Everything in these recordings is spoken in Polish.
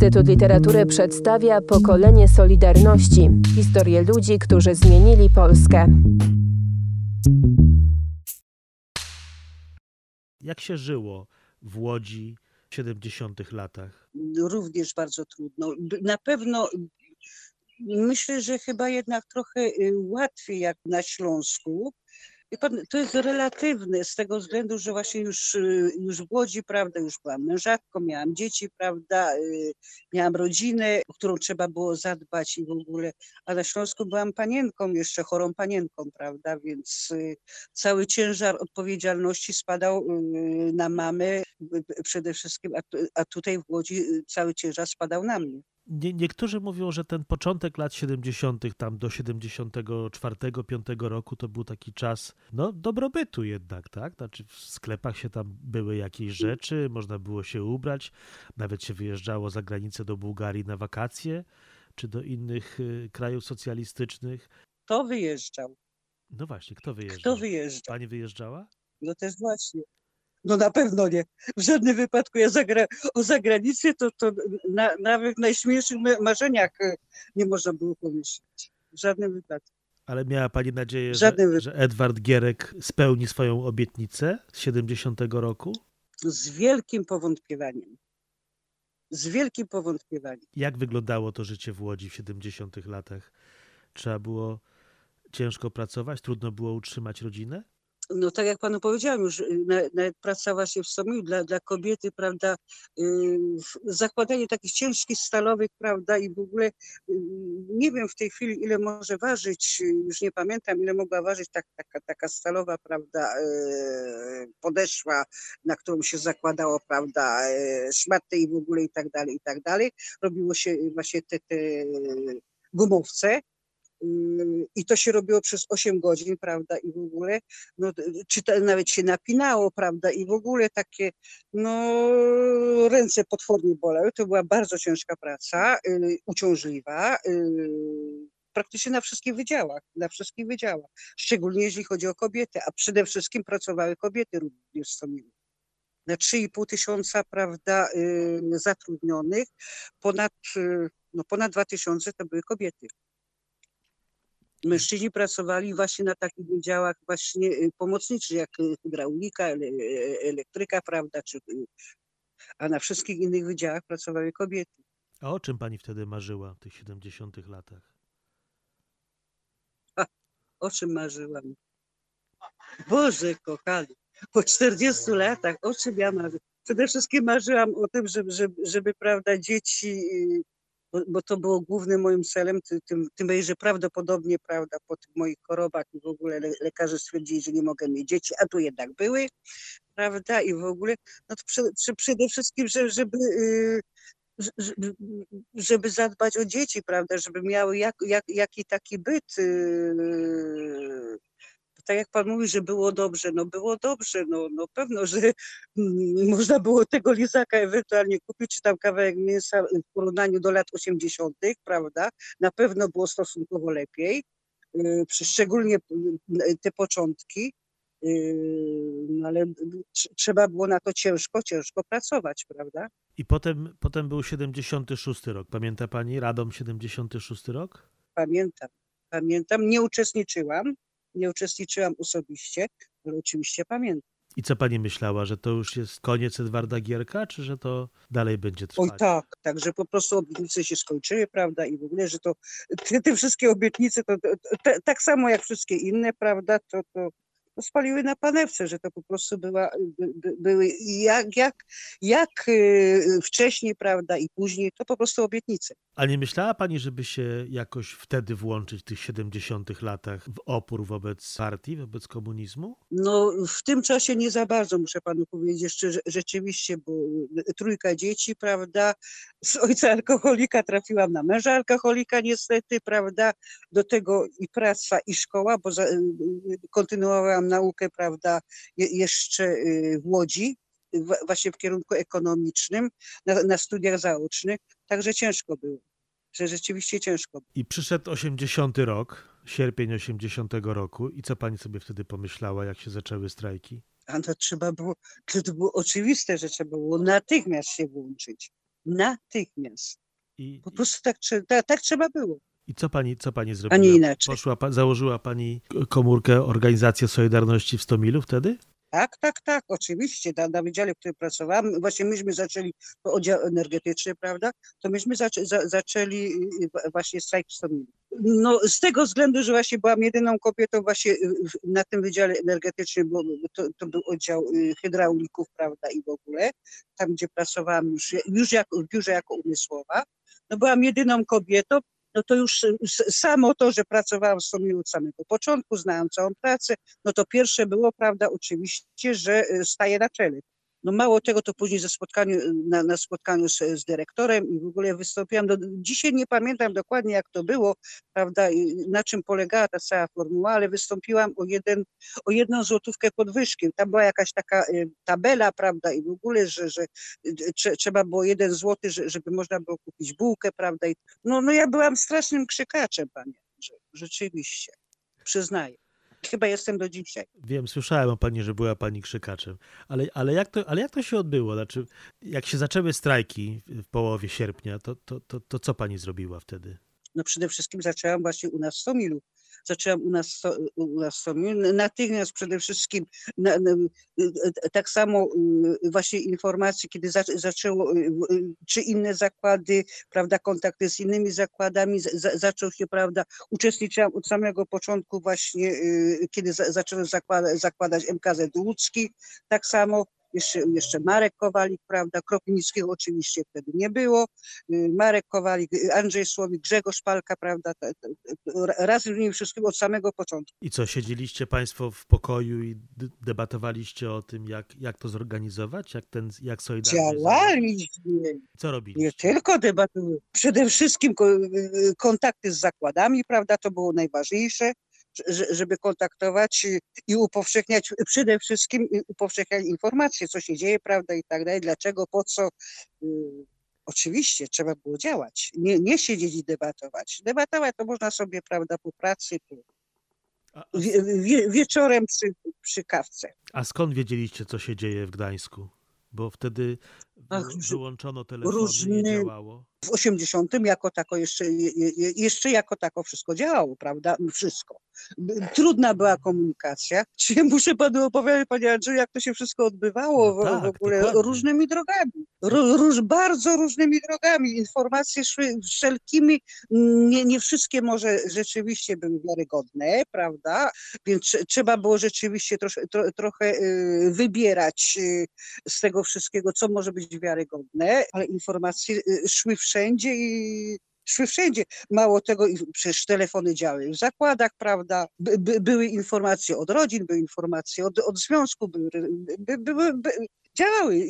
Instytut Literatury przedstawia pokolenie Solidarności historię ludzi, którzy zmienili Polskę. Jak się żyło w Łodzi w 70 latach? Również bardzo trudno. Na pewno myślę, że chyba jednak trochę y, łatwiej jak na Śląsku, pan, to jest relatywne z tego względu, że właśnie już, y, już w Łodzi, prawda, już byłam mężatką, miałam dzieci, prawda, y, miałam rodzinę, o którą trzeba było zadbać i w ogóle, a na Śląsku byłam panienką, jeszcze chorą panienką, prawda, więc y, cały ciężar odpowiedzialności spadał na mamy przede wszystkim, a tutaj w Łodzi cały ciężar spadał na mnie. Nie, niektórzy mówią, że ten początek lat 70., tam do 74-5 roku, to był taki czas no, dobrobytu jednak, tak? Znaczy w sklepach się tam były jakieś rzeczy, można było się ubrać, nawet się wyjeżdżało za granicę do Bułgarii na wakacje, czy do innych y, krajów socjalistycznych. Kto wyjeżdżał? No właśnie, kto wyjeżdżał? Kto wyjeżdżał? Pani wyjeżdżała? No też właśnie. No na pewno nie. W żadnym wypadku ja zagra o zagranicy to, to na, nawet w najśmielszych marzeniach e, nie można było pomyśleć. W żadnym wypadku. Ale miała Pani nadzieję, że, że Edward Gierek spełni swoją obietnicę z 70 roku? Z wielkim powątpiewaniem. Z wielkim powątpiewaniem. Jak wyglądało to życie w Łodzi w 70 latach? Trzeba było ciężko pracować? Trudno było utrzymać rodzinę? No tak jak panu powiedziałam już, y, nawet praca właśnie w Somiu dla, dla kobiety, prawda, yy, zakładanie takich ciężkich stalowych, prawda, i w ogóle yy, nie wiem w tej chwili ile może ważyć, już nie pamiętam ile mogła ważyć tak, taka, taka stalowa, prawda, yy, podeszła, na którą się zakładało, prawda, yy, szmaty i w ogóle i tak dalej, i tak dalej. Robiło się właśnie te, te gumowce, i to się robiło przez 8 godzin, prawda, i w ogóle, no, czy to nawet się napinało, prawda, i w ogóle takie, no, ręce potwornie bolały, to była bardzo ciężka praca, y, uciążliwa, y, praktycznie na wszystkich wydziałach, na wszystkich wydziałach, szczególnie jeśli chodzi o kobiety, a przede wszystkim pracowały kobiety również w Somilu. Na 3,5 tysiąca, prawda, y, zatrudnionych, ponad, no, ponad 2 tysiące to były kobiety. Mężczyźni pracowali właśnie na takich wydziałach właśnie y, pomocniczych, jak y, hydraulika, e, elektryka, prawda, czy, y, a na wszystkich innych wydziałach pracowały kobiety. A o czym pani wtedy marzyła w tych 70 latach? A, o czym marzyłam? Boże kochany, po 40 latach, o czym ja marzyłam? Przede wszystkim marzyłam o tym, żeby, żeby, żeby prawda, dzieci bo, bo, to było głównym moim celem, tym, tym że prawdopodobnie, prawda, po tych moich chorobach i w ogóle le, lekarze stwierdzili, że nie mogę mieć dzieci, a tu jednak były, prawda, i w ogóle, no to przy, przede wszystkim, że, żeby, yy, żeby zadbać o dzieci, prawda, żeby miały jak, jak, jaki taki byt, yy, tak jak pan mówi, że było dobrze, no było dobrze, no, no pewno, że można było tego lizaka ewentualnie kupić, czy tam kawałek mięsa w porównaniu do lat 80., prawda? Na pewno było stosunkowo lepiej, y, szczególnie y, te początki, y, no ale trzeba było na to ciężko, ciężko pracować, prawda? I potem, potem był 76 rok. Pamięta pani Radom 76 rok? Pamiętam, pamiętam. Nie uczestniczyłam, nie uczestniczyłam osobiście, ale oczywiście pamiętam. I co pani myślała, że to już jest koniec Edwarda Gierka, czy że to dalej będzie trwać? Oj tak, tak, że po prostu obietnice się skończyły, prawda, i w ogóle, że to te, te wszystkie obietnice, to, to, to, tak samo jak wszystkie inne, prawda, to, to, to spaliły na panewce, że to po prostu była, by, były jak, jak, jak y, wcześniej, prawda, i później, to po prostu obietnice. A nie myślała pani, żeby się jakoś wtedy włączyć w tych 70 latach w opór wobec partii, wobec komunizmu? No w tym czasie nie za bardzo, muszę panu powiedzieć, jeszcze rzeczywiście, bo trójka dzieci, prawda, z ojca alkoholika trafiłam na męża alkoholika niestety, prawda, do tego i praca i szkoła, bo za, kontynuowałam naukę, prawda, jeszcze y, w Łodzi, właśnie w kierunku ekonomicznym, na, na studiach zaocznych, także ciężko było że rzeczywiście ciężko. I przyszedł 80 rok, sierpień 80 roku i co pani sobie wtedy pomyślała, jak się zaczęły strajki? A to trzeba było, to było oczywiste, że trzeba było natychmiast się włączyć. Natychmiast. I, Po prostu tak, tak, tak trzeba było, i co pani, co pani zrobiła? nie inaczej. Poszła, założyła pani komórkę Organizację Solidarności w Stomilu wtedy? Tak, tak, tak, oczywiście. Na, na wydziale, w którym pracowałam, właśnie myśmy zaczęli oddział energetyczny, prawda? To myśmy zaczę, za, zaczęli y, y, właśnie strajk w. No, z tego względu, że właśnie byłam jedyną kobietą właśnie y, na tym wydziale energetycznym, bo to, to był oddział hydraulików, prawda, i w ogóle, tam gdzie pracowałam już, już jako, w biurze jako umysłowa, no byłam jedyną kobietą, no to już y, samo to, że pracowałam w Stomilu od samego początku, znałam całą pracę, no to pierwsze było, prawda, oczywiście, że y, staję na czele. No mało tego, to później ze spotkaniu, y, na, na spotkaniu z, z dyrektorem i w ogóle wystąpiłam, do, dzisiaj nie pamiętam dokładnie jak to było, prawda, i na czym polegała ta cała formuła, ale wystąpiłam o, jeden, o jedną złotówkę podwyżki. Tam była jakaś taka y, tabela, prawda, i w ogóle, że, że y, trze- trzeba było jeden złoty, że- żeby można było kupić bułkę, prawda, i no, no ja byłam strasznym krzykaczem, panie, rzeczywiście, przyznaję. Chyba jestem do dzisiaj. Wiem, słyszałem o pani, że była pani krzykaczem. Ale, ale, jak, to, ale jak to się odbyło? Znaczy, jak się zaczęły strajki w połowie sierpnia, to, to, to, to co pani zrobiła wtedy? No przede wszystkim zaczęłam właśnie u nas w Stomilu. Zaczęłam u nas, u nas. Natychmiast przede wszystkim na, na, tak samo y, właśnie informacje, kiedy zac- zaczęło, y, y, czy inne zakłady, prawda, kontakty z innymi zakładami, za- za, zaczął się, prawda, uczestniczyłam od samego początku właśnie, kiedy za, zakłada, zakładać MKZ Łódzki, tak samo jeszcze, jeszcze Marek Kowalik, prawda, Kropnickiego oczywiście wtedy nie było, y, Marek Kowalik, y, Andrzej Słowik, Grzegorz Palka, prawda, razem z nimi wszystkim od samego początku. I co, siedzieliście państwo w pokoju i debatowaliście o tym, jak, jak to zorganizować? Jak ten, jak Solidarność... Działaliśmy, Co nie robiliście? tylko debatujemy, przede wszystkim y, kontakty z zakładami, prawda, to było najważniejsze, żeby kontaktować i upowszechniać, przede wszystkim y, upowszechniać informacje, co się dzieje, prawda, i tak dalej, dlaczego, po co. y, Oczywiście trzeba było działać, nie, nie siedzieć i debatować. Debatować to można sobie, prawda, po pracy, wie, wie, wieczorem przy, przy kawce. a skąd wiedzieliście, co się dzieje w Gdańsku? Bo wtedy wyłączono telefony, różny- nie działało. W 80 jako tako jeszcze, je- je- jeszcze jako tako wszystko działało, prawda? Wszystko. Trudna była komunikacja. Czy muszę panu opowiadać, panie Andrzeju, jak to się wszystko odbywało No w, tak, w ogóle dokładnie. różnymi drogami. Ró, róż, bardzo różnymi drogami. Informacje szły wszelkimi, nie, nie wszystkie może rzeczywiście były wiarygodne, prawda? Więc trze- trzeba było rzeczywiście trosze, tro, trochę y, wybierać y, z tego wszystkiego, co może być wiarygodne, ale informacje y, szły wszędzie i szły wszędzie. Mało tego, przecież telefony działały w zakładach, prawda? By, by, były informacje od rodzin, były informacje od, od związku, były, by, były, by, działały,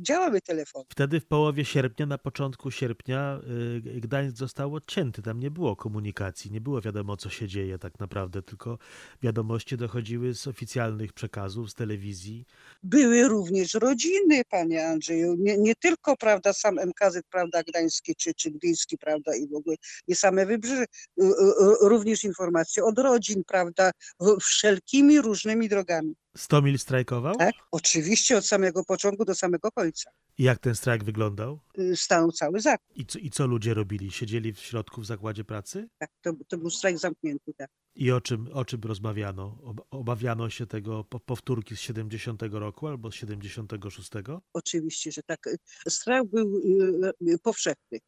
działały telefony. Wtedy w połowie sierpnia, na początku sierpnia y, Gdańsk został odcięty. Tam nie było komunikacji, nie było wiadomo, co się dzieje tak naprawdę, tylko wiadomości dochodziły z oficjalnych przekazów, z telewizji. Były również rodziny, panie Andrzeju, nie, nie tylko, prawda, sam MKZ, prawda, gdański czy, czy gdyński, prawda, i w ogóle nie same wybrzeże, y, y, również informacje od rodzin, prawda, wszelkimi różnymi drogami. Stomil strajkował? Tak? Oczywiście od samego początku do samego końca. I jak ten strajk wyglądał? Y, Stanął cały zakład. I co, I co ludzie robili? Siedzieli w środku w zakładzie pracy? Tak? To, to był strajk zamknięty, tak. I o czym, o czym rozmawiano? Ob- Obawiano się tego po- powtórki z 70 roku albo z 76? Oczywiście, że tak. Strach był y, y, powszechny.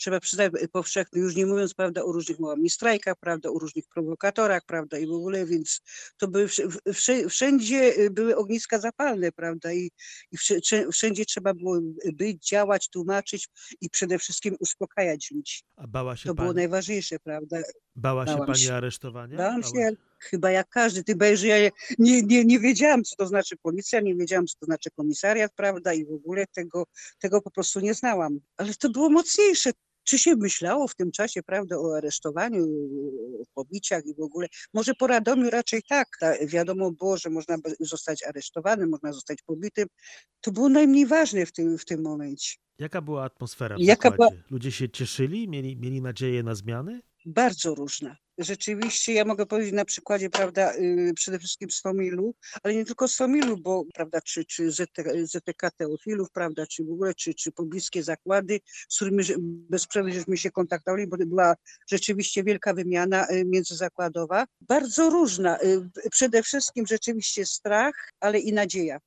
Trzeba przyznać, powszechny, już nie mówiąc, prawda, o różnych małami strajkach, prawda, o różnych prowokatorach, prawda, i w ogóle, więc to były, wsz- wsz- wszędzie y, były ogniska zapalne, prawda, i, i wsz- wsz- wszędzie trzeba było być, działać, tłumaczyć i przede wszystkim uspokajać ludzi. A bała się To było pani, najważniejsze, prawda. bała się bałam pani się. aresztowania? Bałam Bała- się chyba jak każdy, tym bardziej, że ja nie, nie, nie wiedziałam, co to znaczy policja, nie wiedziałam, co to znaczy komisariat, prawda, i w ogóle tego, tego po prostu nie znałam. Ale to było mocniejsze. Czy się myślało w tym czasie, prawda, o aresztowaniu, o pobiciach i w ogóle? Może po Radomiu raczej tak. Ta, wiadomo było, że można zostać aresztowanym, można zostać pobitym. To było najmniej ważne w tym, w tym momencie. Jaka była atmosfera w Jaka zakładzie? Ludzie się cieszyli? Mieli, mieli nadzieję na zmiany? Bardzo różna. Rzeczywiście ja mogę powiedzieć na przykładzie, prawda, y, przede wszystkim Stomilu, ale nie tylko Stomilu, bo, prawda, czy, czy ZT, ZTK Teofilów, prawda, czy w ogóle, czy, czy pobliskie zakłady, z którymi bez przerwy żeśmy się kontaktowali, bo była rzeczywiście wielka wymiana y, międzyzakładowa, bardzo różna. y, Przede wszystkim rzeczywiście strach, ale i nadzieja.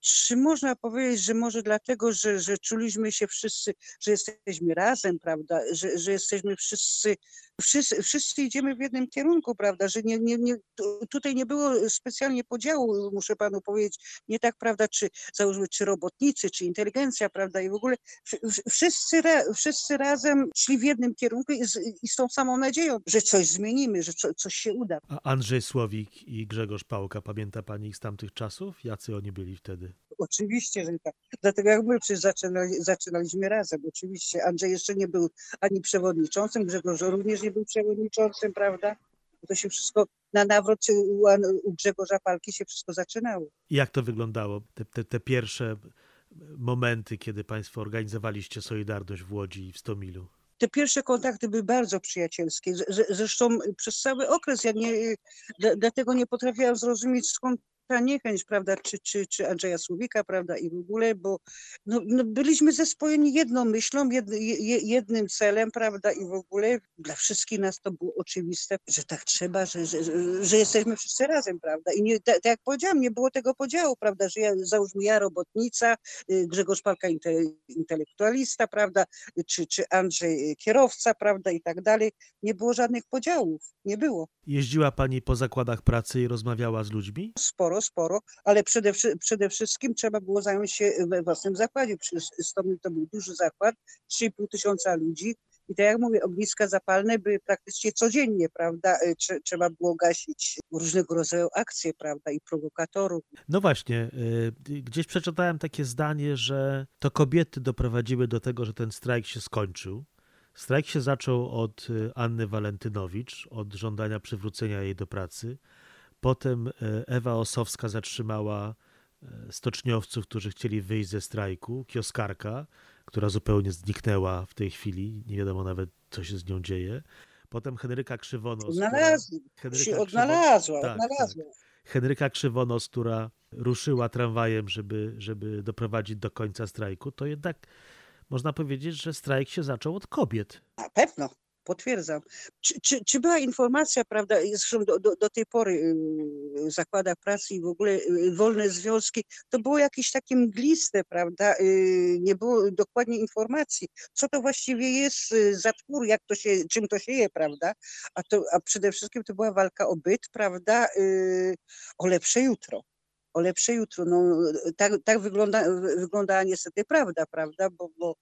Czy można powiedzieć, że może dlatego, że, że czuliśmy się wszyscy, że jesteśmy razem, prawda, że, że jesteśmy wszyscy, wszyscy, wszyscy idziemy w jednym kierunku, prawda, że nie, nie, nie, tu- tutaj nie było specjalnie podziału, muszę panu powiedzieć, nie tak, prawda, czy załóżmy, czy robotnicy, czy inteligencja, prawda, i w ogóle wsz- wsz- wszyscy, wszyscy razem szli w jednym kierunku i z, i z tą samą nadzieją, że coś zmienimy, że co, coś się uda. A Andrzej Słowik i Grzegorz Pałka, pamięta pani ich z tamtych czasów? Jacy oni byli wtedy? Oczywiście, że tak. Dlatego jak my przecież zaczynali, zaczynaliśmy razem, oczywiście. Andrzej jeszcze nie był ani przewodniczącym, Grzegorz również nie był przewodniczącym, prawda? To się wszystko na nawrót u, u Grzegorza Palki się wszystko zaczynało. Jak to wyglądało? Te, te, te pierwsze momenty, kiedy państwo organizowaliście Solidarność w Łodzi i w Stomilu? Te pierwsze kontakty były bardzo przyjacielskie. Zresztą przez cały okres ja nie, dla- dlatego nie potrafiłam zrozumieć skąd ta niechęć, prawda, czy, czy, czy Andrzeja Słowika, prawda, i w ogóle, bo no, no byliśmy zespojeni jedną myślą, jed, je, jednym celem, prawda, i w ogóle dla wszystkich nas to było oczywiste, że tak trzeba, że, że, że, jesteśmy wszyscy razem, prawda, i nie, tak, tak jak powiedziałam, nie było tego podziału, prawda, że ja, załóżmy ja robotnica, y, Grzegorz Palka inte, intelektualista, prawda, czy, czy Andrzej kierowca, prawda, i tak dalej. Nie było żadnych podziałów, nie było. Jeździła pani po zakładach pracy i rozmawiała z ludźmi? Sporo, sporo, ale przede, przede wszystkim trzeba było zająć się we własnym zakładzie. Przecież Stomil to był duży zakład, 3,5 tysiąca ludzi. I tak jak mówię, ogniska zapalne były praktycznie codziennie, prawda? Trze- Trzeba było gasić różnego rodzaju akcje, prawda? I prowokatorów. No właśnie, y, gdzieś przeczytałem takie zdanie, że to kobiety doprowadziły do tego, że ten strajk się skończył. Strajk się zaczął od Anny Walentynowicz, od żądania przywrócenia jej do pracy. Potem y, Ewa Osowska zatrzymała y, stoczniowców, którzy chcieli wyjść ze strajku, kioskarka, która zupełnie zniknęła w tej chwili, nie wiadomo nawet, co się z nią dzieje. Potem Henryka Krzywonos. która- Odnalazły, Henryka się Krzywo- odnalazła, Tak, odnalazła. Henryka Krzywonos, która ruszyła tramwajem, żeby, żeby doprowadzić do końca strajku, to jednak można powiedzieć, że strajk się zaczął od kobiet. Na pewno, potwierdzam. Czy, czy, czy była informacja, prawda, zresztą do, do, do tej pory yy, w zakładach pracy i w ogóle yy, wolne związki, to było jakieś takie mgliste, prawda, yy, nie było dokładnie informacji, co to właściwie jest za twór, jak to się, czym to się je, prawda, a, to, a przede wszystkim to była walka o byt, prawda, o lepsze jutro. O lepsze jutro. No, tak, tak wygląda, wyglądała niestety prawda, prawda, bo, bo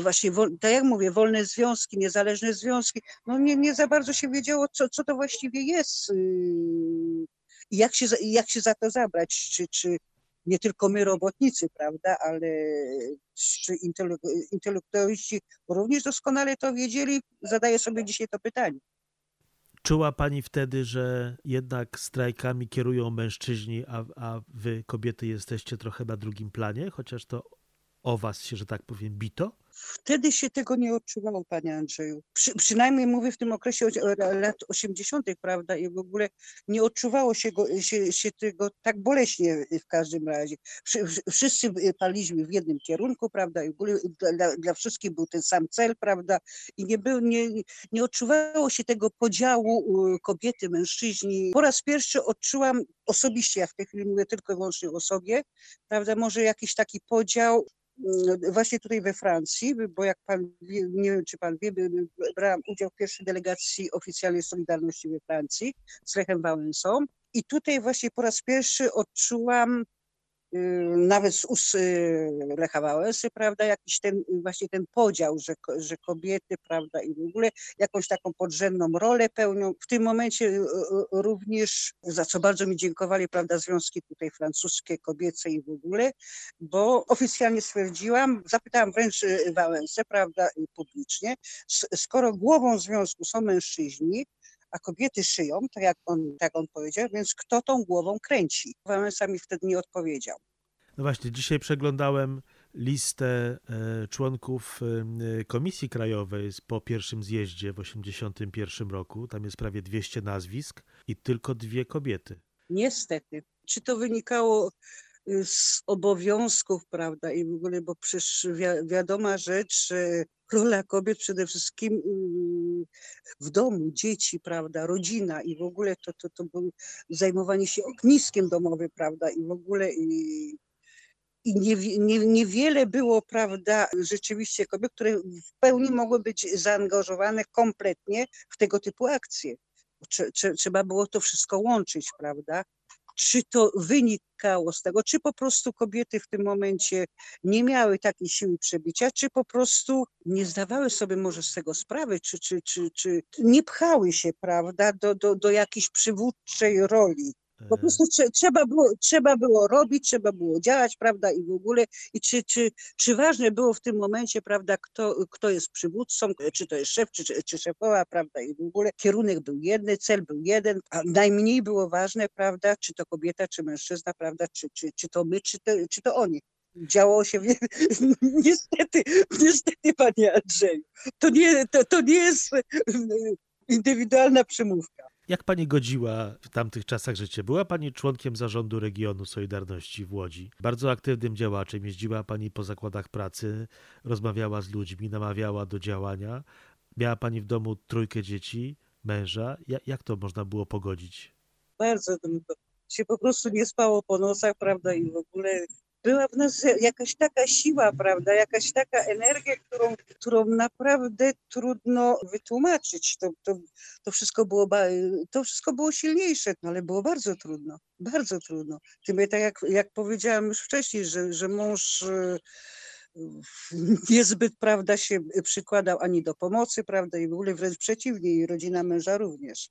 właśnie, tak jak mówię, wolne związki, niezależne związki, no nie, nie za bardzo się wiedziało, co, co to właściwie jest yy, i jak się, jak się za to zabrać, czy, czy nie tylko my robotnicy, prawda, ale czy intele- intelektualiści również doskonale to wiedzieli, zadaję sobie dzisiaj to pytanie. Czuła pani wtedy, że jednak strajkami kierują mężczyźni, a, a wy, kobiety, jesteście trochę na drugim planie, chociaż to o was się, że tak powiem, bito? Wtedy się tego nie odczuwało, panie Andrzeju. Przy, przynajmniej mówię w tym okresie o- lat 80., prawda, i w ogóle nie odczuwało się, go, się, się tego tak boleśnie w każdym razie. Wszy, wszy- wszyscy paliliśmy w jednym kierunku, prawda, i w ogóle dla, dla, wszystkich był ten sam cel, prawda, i nie, był, nie, nie odczuwało się tego podziału kobiety, mężczyźni. Po raz pierwszy odczułam osobiście, ja w tej chwili mówię tylko i wyłącznie o sobie, prawda, może jakiś taki podział właśnie tutaj we Francji, bo jak pan wie, nie wiem czy pan wie, brałam udział w pierwszej delegacji oficjalnej Solidarności we Francji z Lechem Wałęsą. I tutaj właśnie po raz pierwszy odczułam nawet z ust y, Lecha Wałęsy, prawda, jakiś ten y, właśnie ten podział, że, że kobiety, prawda, i w ogóle jakąś taką podrzędną rolę pełnią. W tym momencie y, y, również, za co bardzo mi dziękowali, prawda, związki tutaj francuskie, kobiece i w ogóle, bo oficjalnie stwierdziłam, zapytałam wręcz y, Wałęsę, prawda, y, publicznie, skoro głową związku są mężczyźni, a kobiety szyją, tak jak on, tak on powiedział, więc kto tą głową kręci? Wałęsa mi wtedy nie odpowiedział. No właśnie, dzisiaj przeglądałem listę e, członków e, Komisji Krajowej po pierwszym zjeździe w 1981 roku. Tam jest prawie 200 nazwisk i tylko dwie kobiety. Niestety. Czy to wynikało z obowiązków, prawda, i w ogóle, bo przecież wi- wiadoma rzecz, rola kobiet przede wszystkim y, w domu, dzieci, prawda, rodzina i w ogóle to, to, to było zajmowanie się ogniskiem domowym, prawda, i w ogóle i, i niewi- nie, niewiele było, prawda, rzeczywiście kobiet, które w pełni mogły być zaangażowane kompletnie w tego typu akcje. Trze- trze- Trzeba było to wszystko łączyć, prawda? Czy to wynikało z tego, czy po prostu kobiety w tym momencie nie miały takiej siły przebicia, czy po prostu nie zdawały sobie może z tego sprawy, czy, czy, czy, czy nie pchały się, prawda, do, do, do jakiejś przywódczej roli. Po prostu trze- trzeba było, trzeba było robić, trzeba było działać, prawda, i w ogóle, i czy, czy, czy ważne było w tym momencie, prawda, kto, kto jest przywódcą, czy to jest szef, czy, czy, szefowa, prawda, i w ogóle kierunek był jeden, cel był jeden, a najmniej było ważne, prawda, czy to kobieta, czy mężczyzna, prawda, czy, czy, czy to my, czy to, czy to oni. Działo się, niestety, niestety, panie Andrzeju, to nie, to, to nie jest indywidualna przymówka. Jak pani godziła w tamtych czasach życie? Była pani członkiem zarządu regionu Solidarności w Łodzi. Bardzo aktywnym działaczem. Jeździła pani po zakładach pracy, rozmawiała z ludźmi, namawiała do działania. Miała pani w domu trójkę dzieci, męża. Ja- Jak to można było pogodzić? bardzo. Się po prostu nie spało po nocach, prawda, i w ogóle była w nas jakaś taka siła, prawda, jakaś taka energia, którą, którą naprawdę trudno wytłumaczyć. To, to, to, wszystko było, to wszystko było silniejsze, no, ale było bardzo trudno, bardzo trudno. Tym tak jak, jak powiedziałam już wcześniej, że, że mąż e, niezbyt, prawda, się przykładał ani do pomocy, prawda, i w ogóle wręcz przeciwnie, i rodzina męża również.